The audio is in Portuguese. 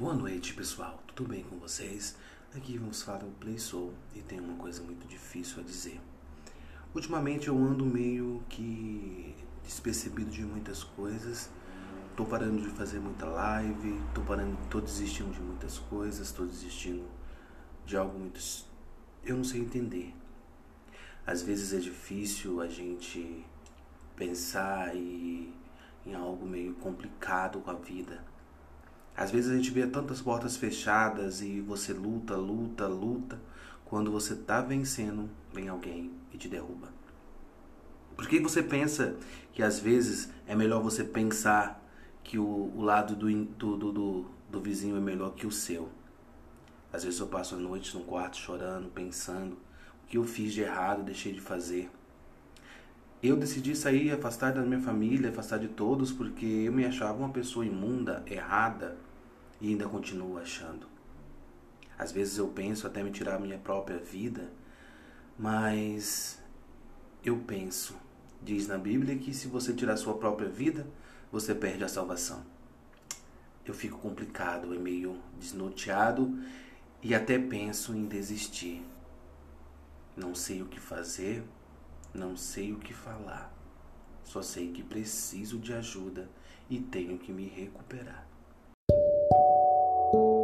Boa noite, pessoal. Tudo bem com vocês? Aqui vamos falar o Play Soul e tem uma coisa muito difícil a dizer. Ultimamente eu ando meio que despercebido de muitas coisas. Tô parando de fazer muita live, tô parando, tô desistindo de muitas coisas, tô desistindo de algo muito eu não sei entender. Às vezes é difícil a gente pensar e, em algo meio complicado com a vida às vezes a gente vê tantas portas fechadas e você luta, luta, luta. Quando você está vencendo, vem alguém e te derruba. Por que você pensa que às vezes é melhor você pensar que o, o lado do, do, do, do vizinho é melhor que o seu? Às vezes eu passo a noite no quarto chorando, pensando o que eu fiz de errado, deixei de fazer. Eu decidi sair, afastar da minha família, afastar de todos, porque eu me achava uma pessoa imunda, errada, e ainda continuo achando. Às vezes eu penso até me tirar a minha própria vida, mas eu penso, diz na Bíblia que se você tirar a sua própria vida, você perde a salvação. Eu fico complicado, é meio desnorteado e até penso em desistir. Não sei o que fazer, não sei o que falar. Só sei que preciso de ajuda e tenho que me recuperar. thank you